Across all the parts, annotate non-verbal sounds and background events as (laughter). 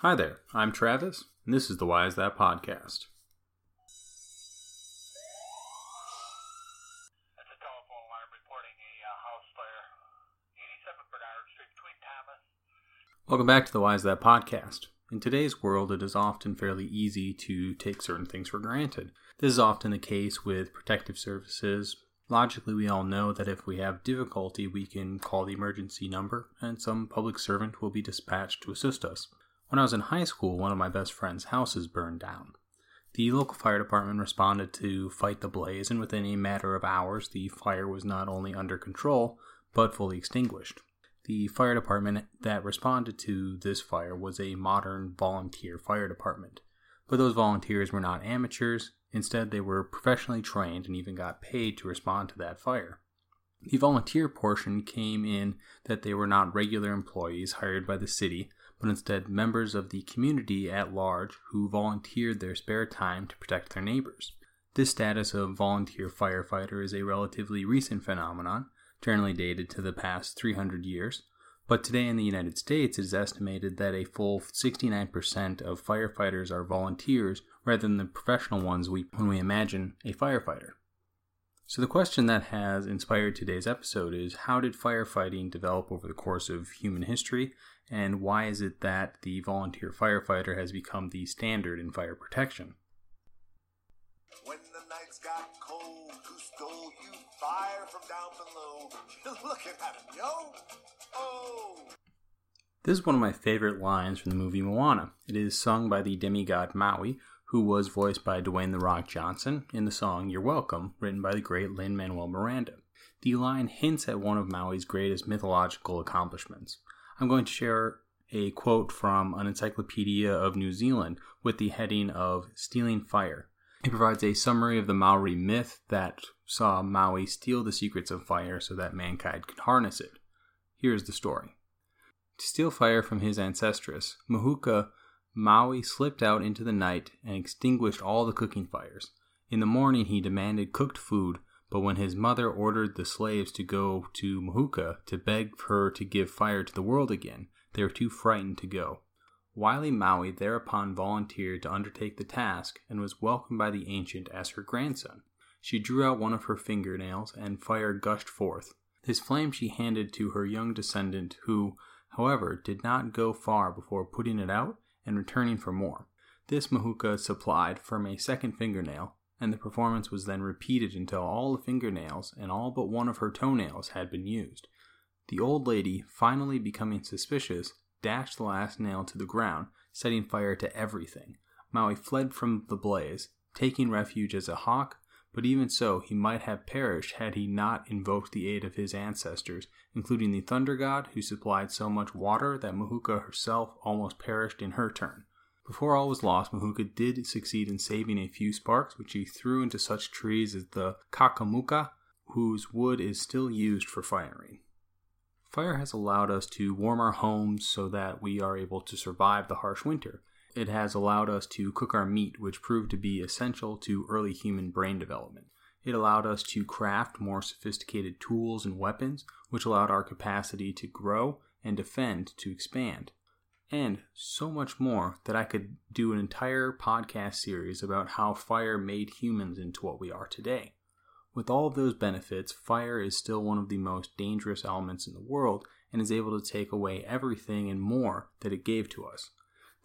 Hi there, I'm Travis, and this is the Why Is That podcast. That's a telephone alarm reporting a uh, house fire. 87 Bernard Street between Thomas. Welcome back to the Why Is That podcast. In today's world, it is often fairly easy to take certain things for granted. This is often the case with protective services. Logically, we all know that if we have difficulty, we can call the emergency number, and some public servant will be dispatched to assist us. When I was in high school, one of my best friend's houses burned down. The local fire department responded to fight the blaze, and within a matter of hours, the fire was not only under control, but fully extinguished. The fire department that responded to this fire was a modern volunteer fire department. But those volunteers were not amateurs, instead, they were professionally trained and even got paid to respond to that fire. The volunteer portion came in that they were not regular employees hired by the city, but instead members of the community at large who volunteered their spare time to protect their neighbors. This status of volunteer firefighter is a relatively recent phenomenon, generally dated to the past 300 years, but today in the United States it is estimated that a full 69% of firefighters are volunteers rather than the professional ones we, when we imagine a firefighter. So, the question that has inspired today's episode is how did firefighting develop over the course of human history, and why is it that the volunteer firefighter has become the standard in fire protection? When the nights got cold, who stole you fire from down below? (laughs) You're at him, yo! Oh! This is one of my favorite lines from the movie Moana. It is sung by the demigod Maui, who was voiced by Dwayne The Rock Johnson in the song You're Welcome, written by the great Lin Manuel Miranda. The line hints at one of Maui's greatest mythological accomplishments. I'm going to share a quote from an encyclopedia of New Zealand with the heading of Stealing Fire. It provides a summary of the Maori myth that saw Maui steal the secrets of fire so that mankind could harness it. Here's the story. To steal fire from his ancestress, Mahuka, Maui slipped out into the night and extinguished all the cooking fires. In the morning, he demanded cooked food, but when his mother ordered the slaves to go to Mahuka to beg her to give fire to the world again, they were too frightened to go. Wily Maui thereupon volunteered to undertake the task and was welcomed by the ancient as her grandson. She drew out one of her fingernails and fire gushed forth. This flame she handed to her young descendant, who, however, did not go far before putting it out and returning for more. This Mahuka supplied from a second fingernail, and the performance was then repeated until all the fingernails and all but one of her toenails had been used. The old lady, finally becoming suspicious, dashed the last nail to the ground, setting fire to everything. Maui fled from the blaze, taking refuge as a hawk, but even so, he might have perished had he not invoked the aid of his ancestors, including the thunder god, who supplied so much water that Mahuka herself almost perished in her turn. Before all was lost, Mahuka did succeed in saving a few sparks, which he threw into such trees as the kaikomako, whose wood is still used for firing. Fire has allowed us to warm our homes so that we are able to survive the harsh winter. It has allowed us to cook our meat, which proved to be essential to early human brain development. It allowed us to craft more sophisticated tools and weapons, which allowed our capacity to grow and defend to expand. And so much more that I could do an entire podcast series about how fire made humans into what we are today. With all of those benefits, fire is still one of the most dangerous elements in the world and is able to take away everything and more that it gave to us.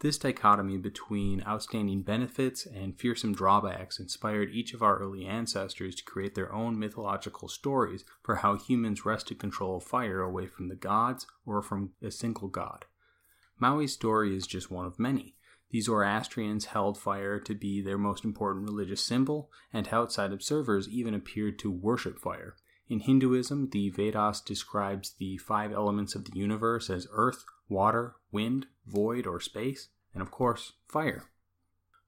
This dichotomy between outstanding benefits and fearsome drawbacks inspired each of our early ancestors to create their own mythological stories for how humans wrested control of fire away from the gods or from a single god. Maui's story is just one of many. The Zoroastrians held fire to be their most important religious symbol, and outside observers even appeared to worship fire. In Hinduism, the Vedas describes the five elements of the universe as earth, water, wind, void, or space, and of course, fire.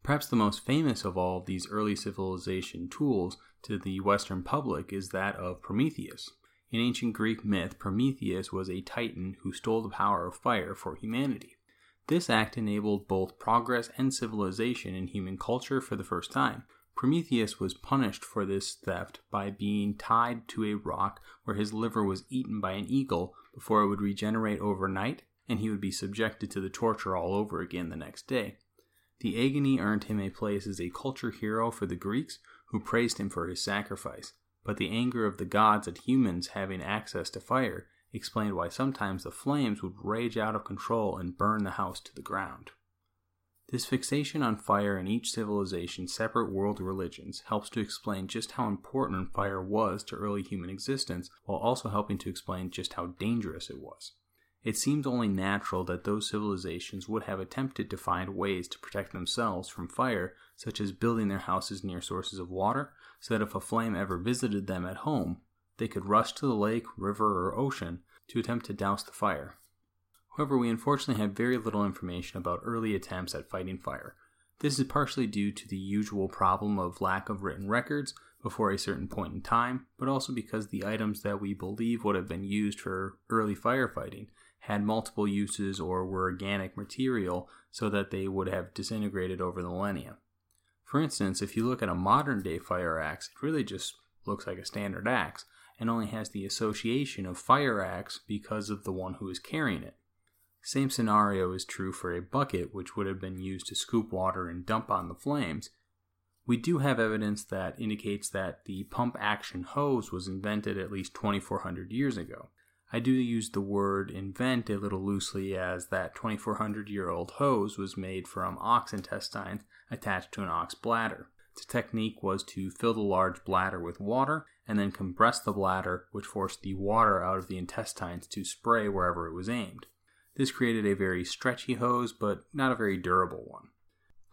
Perhaps the most famous of all these early civilization tools to the Western public is that of Prometheus. In ancient Greek myth, Prometheus was a titan who stole the power of fire for humanity. This act enabled both progress and civilization in human culture for the first time. Prometheus was punished for this theft by being tied to a rock where his liver was eaten by an eagle before it would regenerate overnight and he would be subjected to the torture all over again the next day. The agony earned him a place as a culture hero for the Greeks, who praised him for his sacrifice, but the anger of the gods at humans having access to fire explained why sometimes the flames would rage out of control and burn the house to the ground. This fixation on fire in each civilization's separate world religions helps to explain just how important fire was to early human existence, while also helping to explain just how dangerous it was. It seems only natural that those civilizations would have attempted to find ways to protect themselves from fire, such as building their houses near sources of water, so that if a flame ever visited them at home, they could rush to the lake, river, or ocean to attempt to douse the fire. However, we unfortunately have very little information about early attempts at fighting fire. This is partially due to the usual problem of lack of written records before a certain point in time, but also because the items that we believe would have been used for early firefighting had multiple uses or were organic material so that they would have disintegrated over the millennia. For instance, if you look at a modern day fire axe, it really just looks like a standard axe and only has the association of fire axe because of the one who is carrying it. Same scenario is true for a bucket, which would have been used to scoop water and dump on the flames. We do have evidence that indicates that the pump action hose was invented at least 2400 years ago. I do use the word invent a little loosely as that 2400 year old hose was made from ox intestines attached to an ox bladder. The technique was to fill the large bladder with water and then compress the bladder, which forced the water out of the intestines to spray wherever it was aimed. This created a very stretchy hose, but not a very durable one.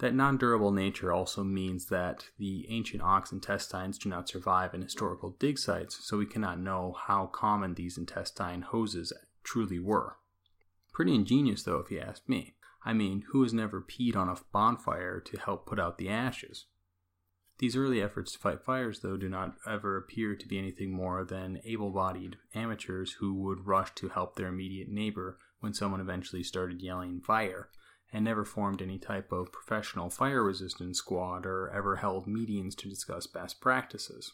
That non durable nature also means that the ancient ox intestines do not survive in historical dig sites, so we cannot know how common these intestine hoses truly were. Pretty ingenious, though, if you ask me. I mean, who has never peed on a bonfire to help put out the ashes? These early efforts to fight fires, though, do not ever appear to be anything more than able bodied amateurs who would rush to help their immediate neighbor when someone eventually started yelling fire, and never formed any type of professional fire resistance squad or ever held meetings to discuss best practices.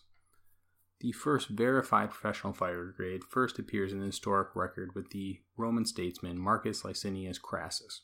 The first verified professional fire brigade first appears in the historic record with the Roman statesman Marcus Licinius Crassus.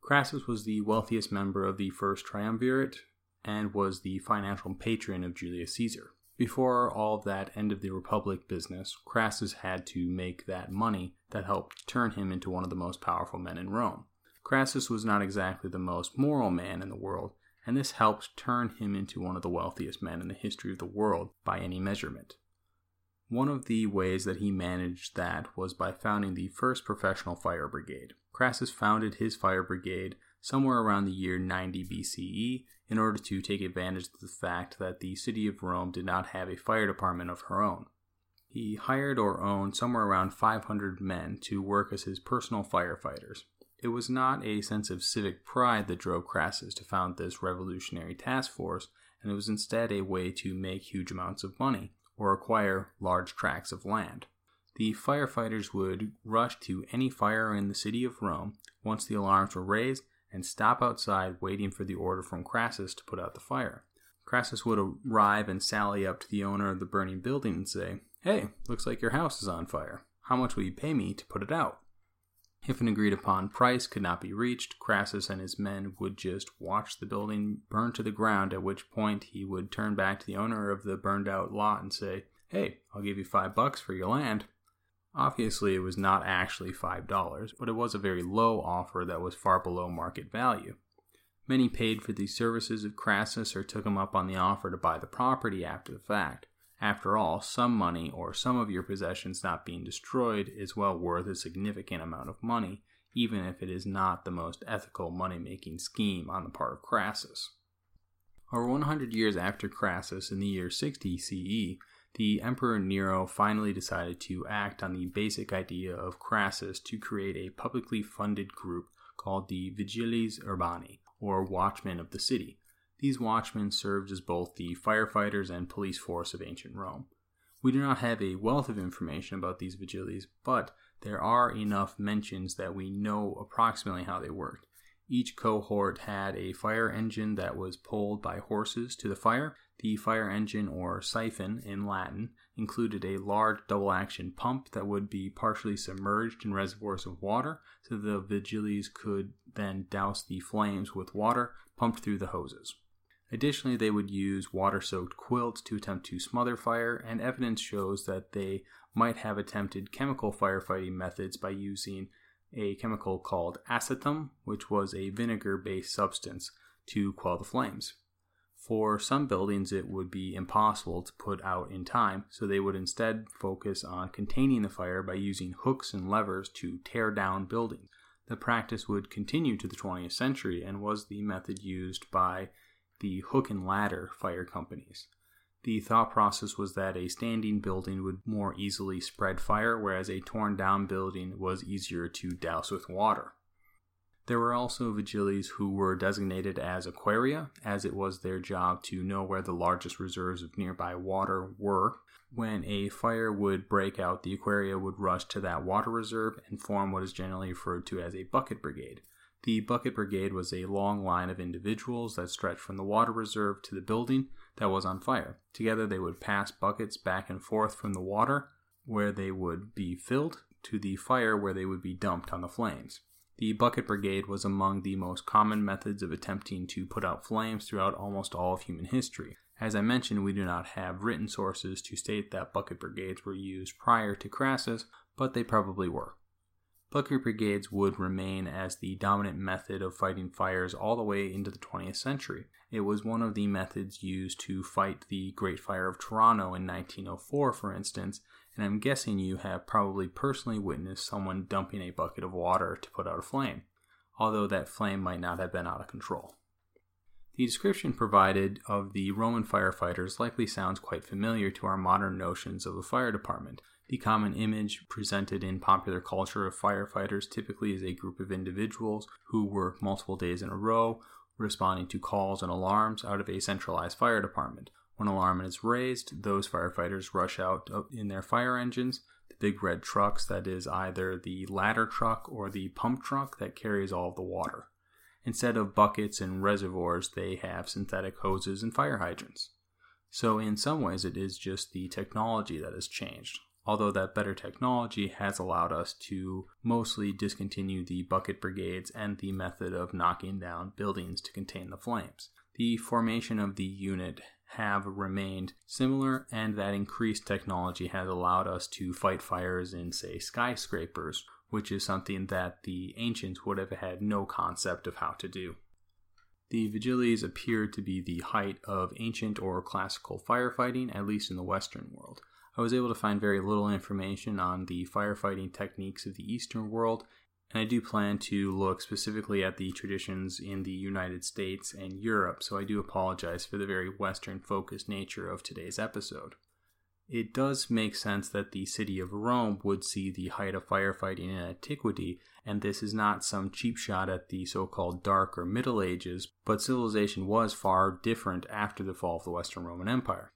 Crassus was the wealthiest member of the first triumvirate and was the financial patron of Julius Caesar. Before all of that end of the Republic business, Crassus had to make that money that helped turn him into one of the most powerful men in Rome. Crassus was not exactly the most moral man in the world, and this helped turn him into one of the wealthiest men in the history of the world by any measurement. One of the ways that he managed that was by founding the first professional fire brigade. Crassus founded his fire brigade somewhere around the year 90 BCE in order to take advantage of the fact that the city of Rome did not have a fire department of her own. He hired or owned somewhere around 500 men to work as his personal firefighters. It was not a sense of civic pride that drove Crassus to found this revolutionary task force, and it was instead a way to make huge amounts of money or acquire large tracts of land. The firefighters would rush to any fire in the city of Rome once the alarms were raised and stop outside waiting for the order from Crassus to put out the fire. Crassus would arrive and sally up to the owner of the burning building and say, Hey, looks like your house is on fire. How much will you pay me to put it out? If an agreed upon price could not be reached, Crassus and his men would just watch the building burn to the ground, at which point he would turn back to the owner of the burned out lot and say, Hey, I'll give you five bucks for your land. Obviously, it was not actually $5, but it was a very low offer that was far below market value. Many paid for the services of Crassus or took him up on the offer to buy the property after the fact. After all, some money or some of your possessions not being destroyed is well worth a significant amount of money, even if it is not the most ethical money making scheme on the part of Crassus. Over 100 years after Crassus, in the year 60 CE, the Emperor Nero finally decided to act on the basic idea of Crassus to create a publicly funded group called the Vigiles Urbani, or Watchmen of the City. These watchmen served as both the firefighters and police force of ancient Rome. We do not have a wealth of information about these vigiles, but there are enough mentions that we know approximately how they worked. Each cohort had a fire engine that was pulled by horses to the fire. The fire engine, or siphon in Latin, included a large double action pump that would be partially submerged in reservoirs of water, so the vigiles could then douse the flames with water pumped through the hoses. Additionally, they would use water soaked quilts to attempt to smother fire, and evidence shows that they might have attempted chemical firefighting methods by using a chemical called acetum, which was a vinegar based substance, to quell the flames. For some buildings, it would be impossible to put out in time, so they would instead focus on containing the fire by using hooks and levers to tear down buildings. The practice would continue to the 20th century and was the method used by the hook and ladder fire companies. The thought process was that a standing building would more easily spread fire, whereas a torn down building was easier to douse with water. There were also vigiles who were designated as aquaria, as it was their job to know where the largest reserves of nearby water were. When a fire would break out, the aquaria would rush to that water reserve and form what is generally referred to as a bucket brigade. The bucket brigade was a long line of individuals that stretched from the water reserve to the building that was on fire. Together, they would pass buckets back and forth from the water, where they would be filled, to the fire, where they would be dumped on the flames. The bucket brigade was among the most common methods of attempting to put out flames throughout almost all of human history. As I mentioned, we do not have written sources to state that bucket brigades were used prior to Crassus, but they probably were. Bucket brigades would remain as the dominant method of fighting fires all the way into the 20th century. It was one of the methods used to fight the Great Fire of Toronto in 1904, for instance, and I'm guessing you have probably personally witnessed someone dumping a bucket of water to put out a flame, although that flame might not have been out of control. The description provided of the Roman firefighters likely sounds quite familiar to our modern notions of a fire department. The common image presented in popular culture of firefighters typically is a group of individuals who work multiple days in a row, responding to calls and alarms out of a centralized fire department. When an alarm is raised, those firefighters rush out in their fire engines, the big red trucks that is either the ladder truck or the pump truck that carries all the water. Instead of buckets and reservoirs, they have synthetic hoses and fire hydrants. So, in some ways, it is just the technology that has changed although that better technology has allowed us to mostly discontinue the bucket brigades and the method of knocking down buildings to contain the flames. The formation of the unit have remained similar, and that increased technology has allowed us to fight fires in, say, skyscrapers, which is something that the ancients would have had no concept of how to do. The Vigiles appeared to be the height of ancient or classical firefighting, at least in the Western world. I was able to find very little information on the firefighting techniques of the Eastern world, and I do plan to look specifically at the traditions in the United States and Europe, so I do apologize for the very Western focused nature of today's episode. It does make sense that the city of Rome would see the height of firefighting in antiquity, and this is not some cheap shot at the so called Dark or Middle Ages, but civilization was far different after the fall of the Western Roman Empire.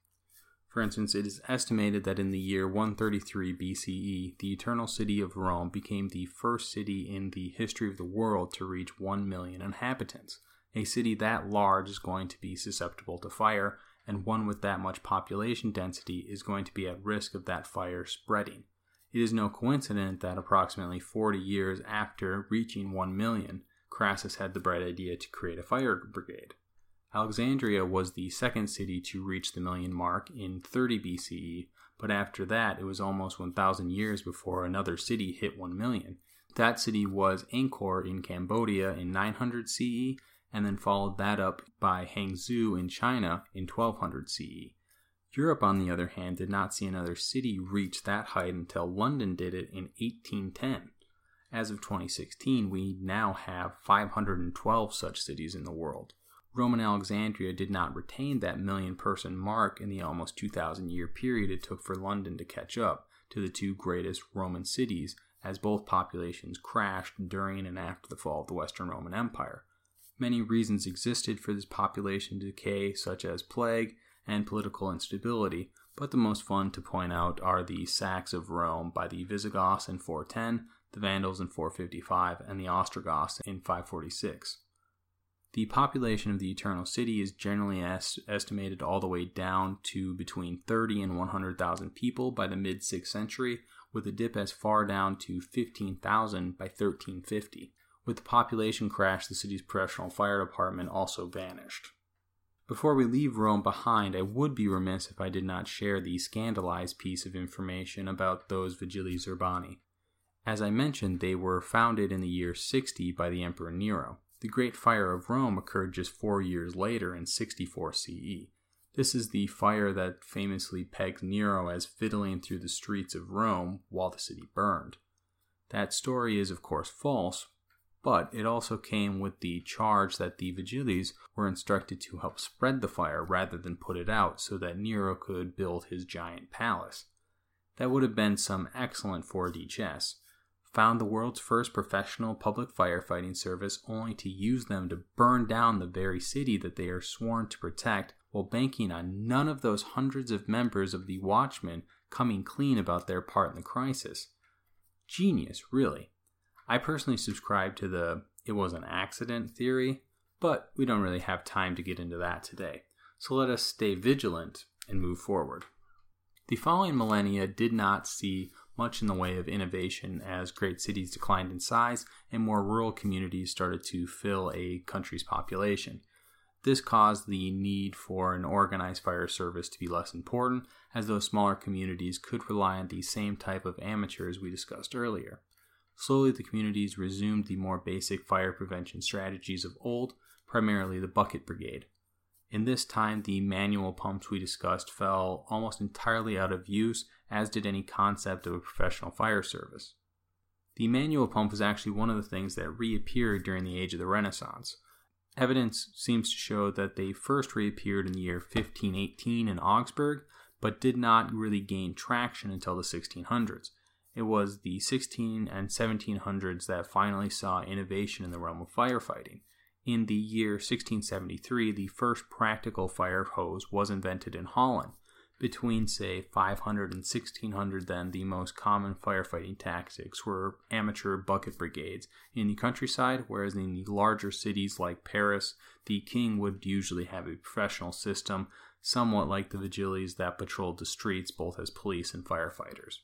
For instance, it is estimated that in the year 133 BCE, the Eternal City of Rome became the first city in the history of the world to reach 1 million inhabitants. A city that large is going to be susceptible to fire, and one with that much population density is going to be at risk of that fire spreading. It is no coincidence that approximately 40 years after reaching 1 million, Crassus had the bright idea to create a fire brigade. Alexandria was the second city to reach the million mark in 30 BCE, but after that it was almost 1,000 years before another city hit 1 million. That city was Angkor in Cambodia in 900 CE, and then followed that up by Hangzhou in China in 1200 CE. Europe, on the other hand, did not see another city reach that height until London did it in 1810. As of 2016, we now have 512 such cities in the world. Roman Alexandria did not retain that million person mark in the almost 2,000 year period it took for London to catch up to the two greatest Roman cities, as both populations crashed during and after the fall of the Western Roman Empire. Many reasons existed for this population decay, such as plague and political instability, but the most fun to point out are the sacks of Rome by the Visigoths in 410, the Vandals in 455, and the Ostrogoths in 546. The population of the Eternal City is generally est- estimated all the way down to between 30 and 100,000 people by the mid 6th century, with a dip as far down to 15,000 by 1350. With the population crash, the city's professional fire department also vanished. Before we leave Rome behind, I would be remiss if I did not share the scandalized piece of information about those Vigili Urbani. As I mentioned, they were founded in the year 60 by the Emperor Nero. The Great Fire of Rome occurred just four years later in 64 CE. This is the fire that famously pegs Nero as fiddling through the streets of Rome while the city burned. That story is, of course, false, but it also came with the charge that the Vigiles were instructed to help spread the fire rather than put it out so that Nero could build his giant palace. That would have been some excellent 4D chess. Found the world's first professional public firefighting service only to use them to burn down the very city that they are sworn to protect while banking on none of those hundreds of members of the Watchmen coming clean about their part in the crisis. Genius, really. I personally subscribe to the it was an accident theory, but we don't really have time to get into that today. So let us stay vigilant and move forward. The following millennia did not see much in the way of innovation as great cities declined in size and more rural communities started to fill a country's population. This caused the need for an organized fire service to be less important, as those smaller communities could rely on the same type of amateurs we discussed earlier. Slowly, the communities resumed the more basic fire prevention strategies of old, primarily the bucket brigade. In this time, the manual pumps we discussed fell almost entirely out of use, as did any concept of a professional fire service. The manual pump was actually one of the things that reappeared during the age of the Renaissance. Evidence seems to show that they first reappeared in the year 1518 in Augsburg, but did not really gain traction until the 1600s. It was the 16 and 1700s that finally saw innovation in the realm of firefighting. In the year 1673, the first practical fire hose was invented in Holland. Between, say, 500 and 1600, then, the most common firefighting tactics were amateur bucket brigades in the countryside, whereas in the larger cities like Paris, the king would usually have a professional system, somewhat like the vigiles that patrolled the streets both as police and firefighters.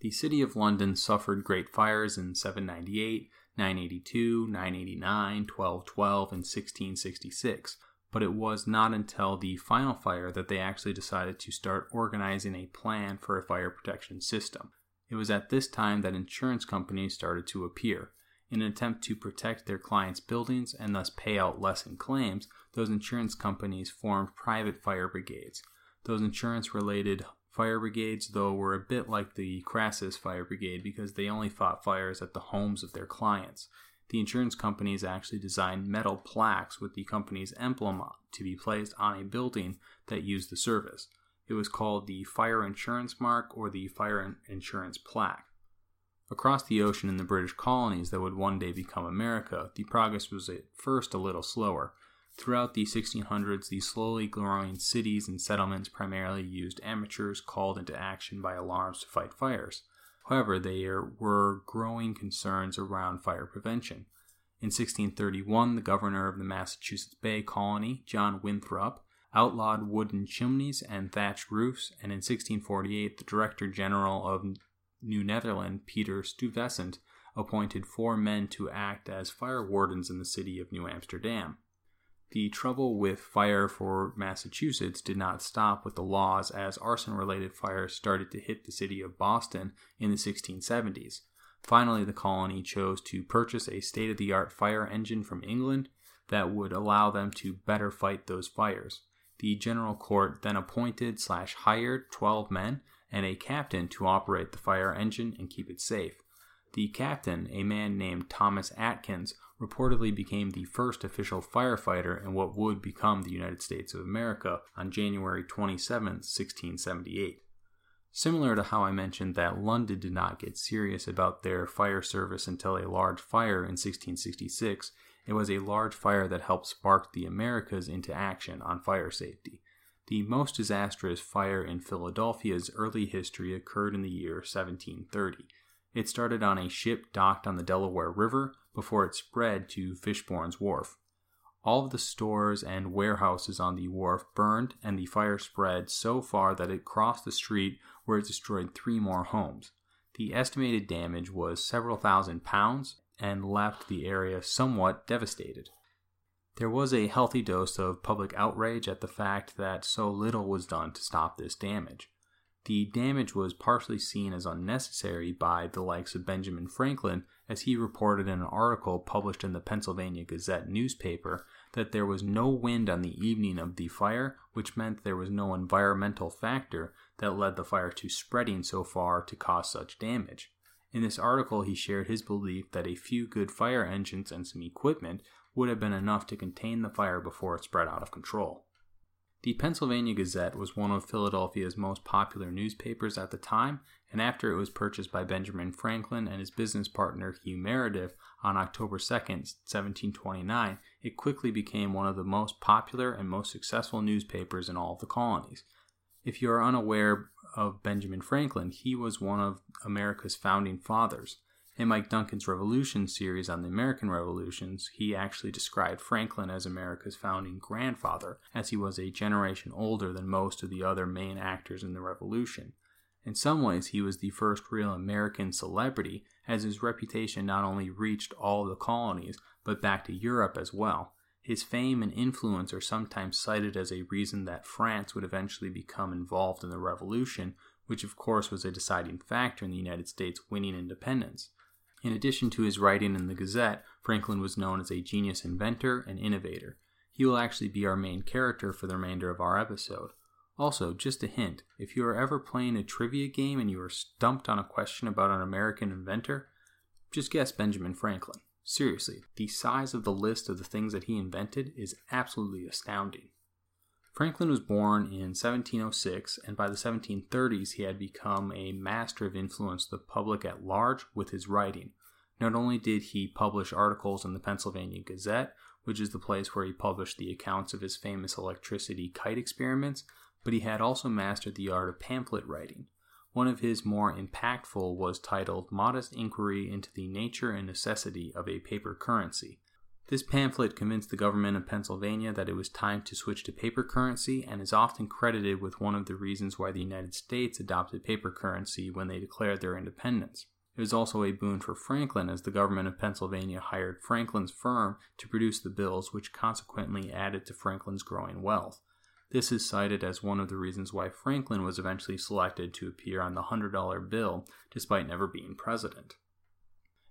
The city of London suffered great fires in 798, 982, 989, 1212, and 1666, but it was not until the final fire that they actually decided to start organizing a plan for a fire protection system. It was at this time that insurance companies started to appear. In an attempt to protect their clients' buildings and thus pay out less in claims, those insurance companies formed private fire brigades. Those insurance related Fire brigades, though, were a bit like the Crassus Fire Brigade because they only fought fires at the homes of their clients. The insurance companies actually designed metal plaques with the company's emblem to be placed on a building that used the service. It was called the Fire Insurance Mark or the Fire Insurance Plaque. Across the ocean in the British colonies that would one day become America, the progress was at first a little slower. Throughout the 1600s, the slowly growing cities and settlements primarily used amateurs called into action by alarms to fight fires. However, there were growing concerns around fire prevention. In 1631, the governor of the Massachusetts Bay Colony, John Winthrop, outlawed wooden chimneys and thatched roofs, and in 1648, the Director General of New Netherland, Peter Stuyvesant, appointed four men to act as fire wardens in the city of New Amsterdam. The trouble with fire for Massachusetts did not stop with the laws as arson related fires started to hit the city of Boston in the 1670s. Finally, the colony chose to purchase a state of the art fire engine from England that would allow them to better fight those fires. The general court then appointed slash hired 12 men and a captain to operate the fire engine and keep it safe. The captain, a man named Thomas Atkins, reportedly became the first official firefighter in what would become the United States of America on January 27, 1678. Similar to how I mentioned that London did not get serious about their fire service until a large fire in 1666, it was a large fire that helped spark the Americas into action on fire safety. The most disastrous fire in Philadelphia's early history occurred in the year 1730. It started on a ship docked on the Delaware River before it spread to Fishbourne's Wharf. All of the stores and warehouses on the wharf burned, and the fire spread so far that it crossed the street where it destroyed three more homes. The estimated damage was several thousand pounds and left the area somewhat devastated. There was a healthy dose of public outrage at the fact that so little was done to stop this damage. The damage was partially seen as unnecessary by the likes of Benjamin Franklin, as he reported in an article published in the Pennsylvania Gazette newspaper that there was no wind on the evening of the fire, which meant there was no environmental factor that led the fire to spreading so far to cause such damage. In this article, he shared his belief that a few good fire engines and some equipment would have been enough to contain the fire before it spread out of control. The Pennsylvania Gazette was one of Philadelphia's most popular newspapers at the time, and after it was purchased by Benjamin Franklin and his business partner Hugh Meredith on October 2, 1729, it quickly became one of the most popular and most successful newspapers in all of the colonies. If you are unaware of Benjamin Franklin, he was one of America's founding fathers. In Mike Duncan's Revolution series on the American Revolutions, he actually described Franklin as America's founding grandfather, as he was a generation older than most of the other main actors in the Revolution. In some ways, he was the first real American celebrity, as his reputation not only reached all the colonies, but back to Europe as well. His fame and influence are sometimes cited as a reason that France would eventually become involved in the Revolution, which of course was a deciding factor in the United States winning independence. In addition to his writing in the Gazette, Franklin was known as a genius inventor and innovator. He will actually be our main character for the remainder of our episode. Also, just a hint if you are ever playing a trivia game and you are stumped on a question about an American inventor, just guess Benjamin Franklin. Seriously, the size of the list of the things that he invented is absolutely astounding. Franklin was born in 1706, and by the 1730s he had become a master of influence the public at large with his writing. Not only did he publish articles in the Pennsylvania Gazette, which is the place where he published the accounts of his famous electricity kite experiments, but he had also mastered the art of pamphlet writing. One of his more impactful was titled Modest Inquiry into the Nature and Necessity of a Paper Currency. This pamphlet convinced the government of Pennsylvania that it was time to switch to paper currency and is often credited with one of the reasons why the United States adopted paper currency when they declared their independence. It was also a boon for Franklin as the government of Pennsylvania hired Franklin's firm to produce the bills, which consequently added to Franklin's growing wealth. This is cited as one of the reasons why Franklin was eventually selected to appear on the $100 bill despite never being president.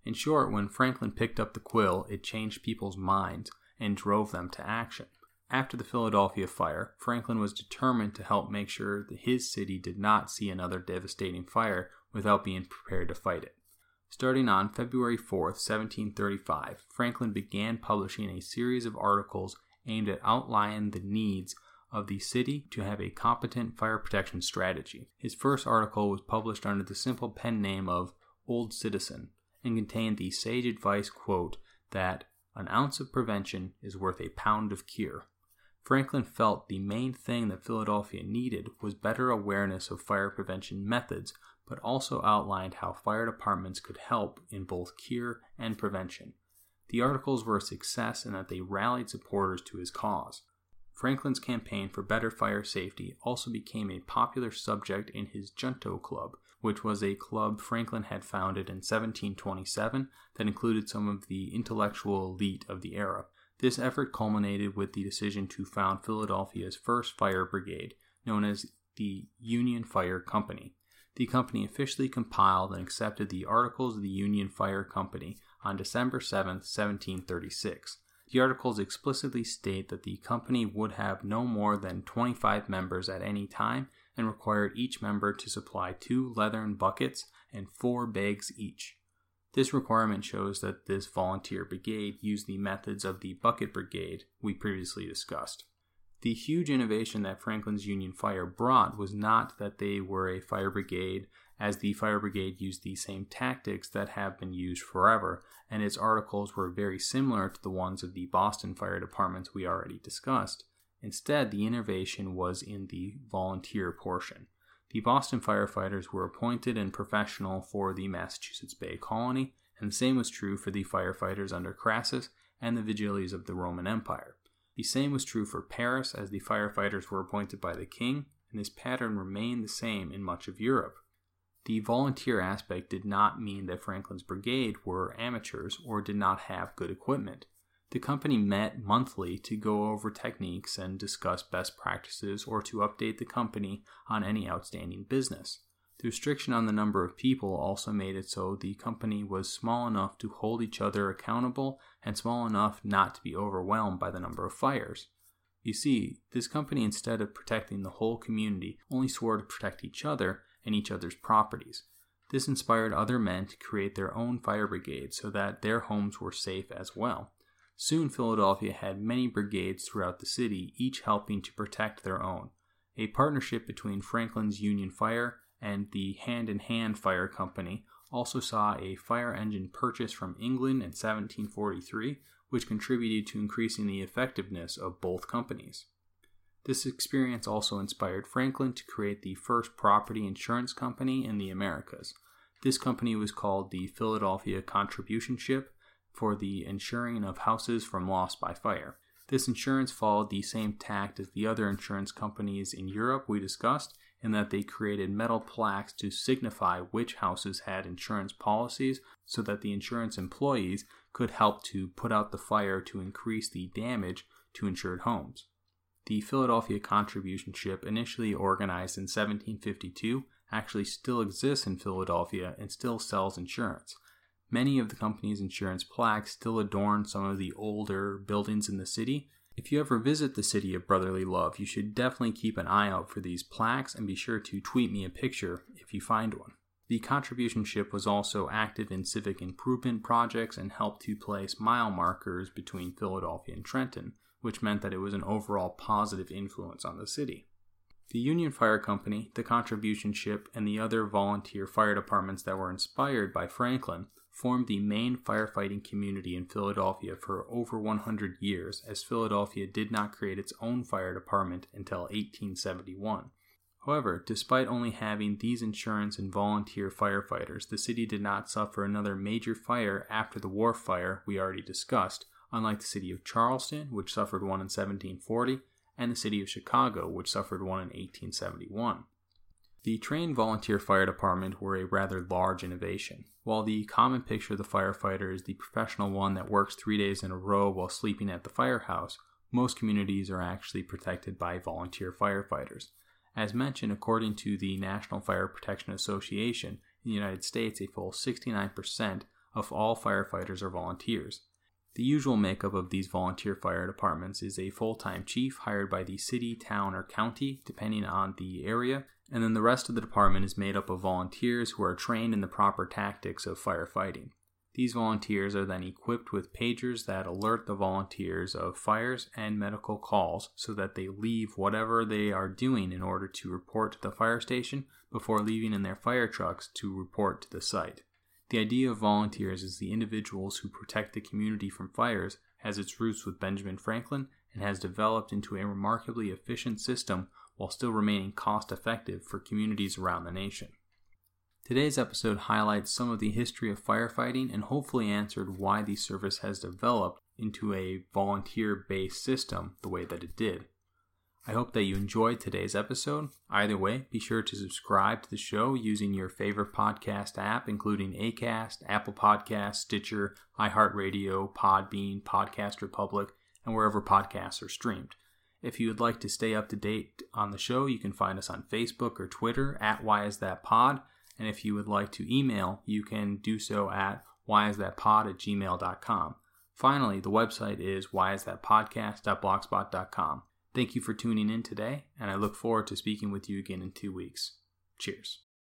In short, when Franklin picked up the quill, it changed people's minds and drove them to action. After the Philadelphia fire, Franklin was determined to help make sure that his city did not see another devastating fire without being prepared to fight it. Starting on February 4, 1735, Franklin began publishing a series of articles aimed at outlining the needs of the city to have a competent fire protection strategy. His first article was published under the simple pen name of Old Citizen, and contained the sage advice quote that an ounce of prevention is worth a pound of cure. Franklin felt the main thing that Philadelphia needed was better awareness of fire prevention methods, but also outlined how fire departments could help in both cure and prevention. The articles were a success in that they rallied supporters to his cause. Franklin's campaign for better fire safety also became a popular subject in his Junto Club, which was a club Franklin had founded in 1727 that included some of the intellectual elite of the era. This effort culminated with the decision to found Philadelphia's first fire brigade, known as the Union Fire Company. The company officially compiled and accepted the Articles of the Union Fire Company on December 7, 1736. The articles explicitly state that the company would have no more than 25 members at any time and required each member to supply two leathern buckets and four bags each. This requirement shows that this volunteer brigade used the methods of the bucket brigade we previously discussed. The huge innovation that Franklin's Union Fire brought was not that they were a fire brigade as the fire brigade used the same tactics that have been used forever, and its articles were very similar to the ones of the Boston fire departments we already discussed. Instead, the innovation was in the volunteer portion. The Boston firefighters were appointed and professional for the Massachusetts Bay Colony, and the same was true for the firefighters under Crassus and the Vigiles of the Roman Empire. The same was true for Paris, as the firefighters were appointed by the king, and this pattern remained the same in much of Europe. The volunteer aspect did not mean that Franklin's brigade were amateurs or did not have good equipment. The company met monthly to go over techniques and discuss best practices or to update the company on any outstanding business. The restriction on the number of people also made it so the company was small enough to hold each other accountable and small enough not to be overwhelmed by the number of fires. You see, this company, instead of protecting the whole community, only swore to protect each other and each other's properties. This inspired other men to create their own fire brigades so that their homes were safe as well. Soon, Philadelphia had many brigades throughout the city, each helping to protect their own. A partnership between Franklin's Union Fire and the Hand in Hand Fire Company also saw a fire engine purchase from England in 1743, which contributed to increasing the effectiveness of both companies. This experience also inspired Franklin to create the first property insurance company in the Americas. This company was called the Philadelphia Contributionship for the insuring of houses from loss by fire. This insurance followed the same tact as the other insurance companies in Europe we discussed in that they created metal plaques to signify which houses had insurance policies so that the insurance employees could help to put out the fire to increase the damage to insured homes. The Philadelphia Contributionship, initially organized in 1752, actually still exists in Philadelphia and still sells insurance. Many of the company's insurance plaques still adorn some of the older buildings in the city, if you ever visit the city of brotherly love, you should definitely keep an eye out for these plaques and be sure to tweet me a picture if you find one. The contributionship was also active in civic improvement projects and helped to place mile markers between Philadelphia and Trenton, which meant that it was an overall positive influence on the city. The Union Fire Company, the contributionship, and the other volunteer fire departments that were inspired by Franklin formed the main firefighting community in Philadelphia for over 100 years, as Philadelphia did not create its own fire department until 1871. However, despite only having these insurance and volunteer firefighters, the city did not suffer another major fire after the Wharf Fire we already discussed, unlike the city of Charleston, which suffered one in 1740, and the city of Chicago, which suffered one in 1871. The trained volunteer fire department were a rather large innovation. While the common picture of the firefighter is the professional one that works three days in a row while sleeping at the firehouse, most communities are actually protected by volunteer firefighters. As mentioned, according to the National Fire Protection Association, in the United States, a full 69% of all firefighters are volunteers. The usual makeup of these volunteer fire departments is a full time chief hired by the city, town, or county, depending on the area, and then the rest of the department is made up of volunteers who are trained in the proper tactics of firefighting. These volunteers are then equipped with pagers that alert the volunteers of fires and medical calls so that they leave whatever they are doing in order to report to the fire station before leaving in their fire trucks to report to the site. The idea of volunteers as the individuals who protect the community from fires has its roots with Benjamin Franklin and has developed into a remarkably efficient system while still remaining cost effective for communities around the nation. Today's episode highlights some of the history of firefighting and hopefully answered why the service has developed into a volunteer based system the way that it did. I hope that you enjoyed today's episode. Either way, be sure to subscribe to the show using your favorite podcast app, including Acast, Apple Podcasts, Stitcher, iHeartRadio, Podbean, Podcast Republic, and wherever podcasts are streamed. If you would like to stay up to date on the show, you can find us on Facebook or Twitter at Why Is That Pod. And if you would like to email, you can do so at whyisthatpod at gmail.com. Finally, the website is whyisthatpodcast.blogspot.com. Thank you for tuning in today, and I look forward to speaking with you again in two weeks. Cheers.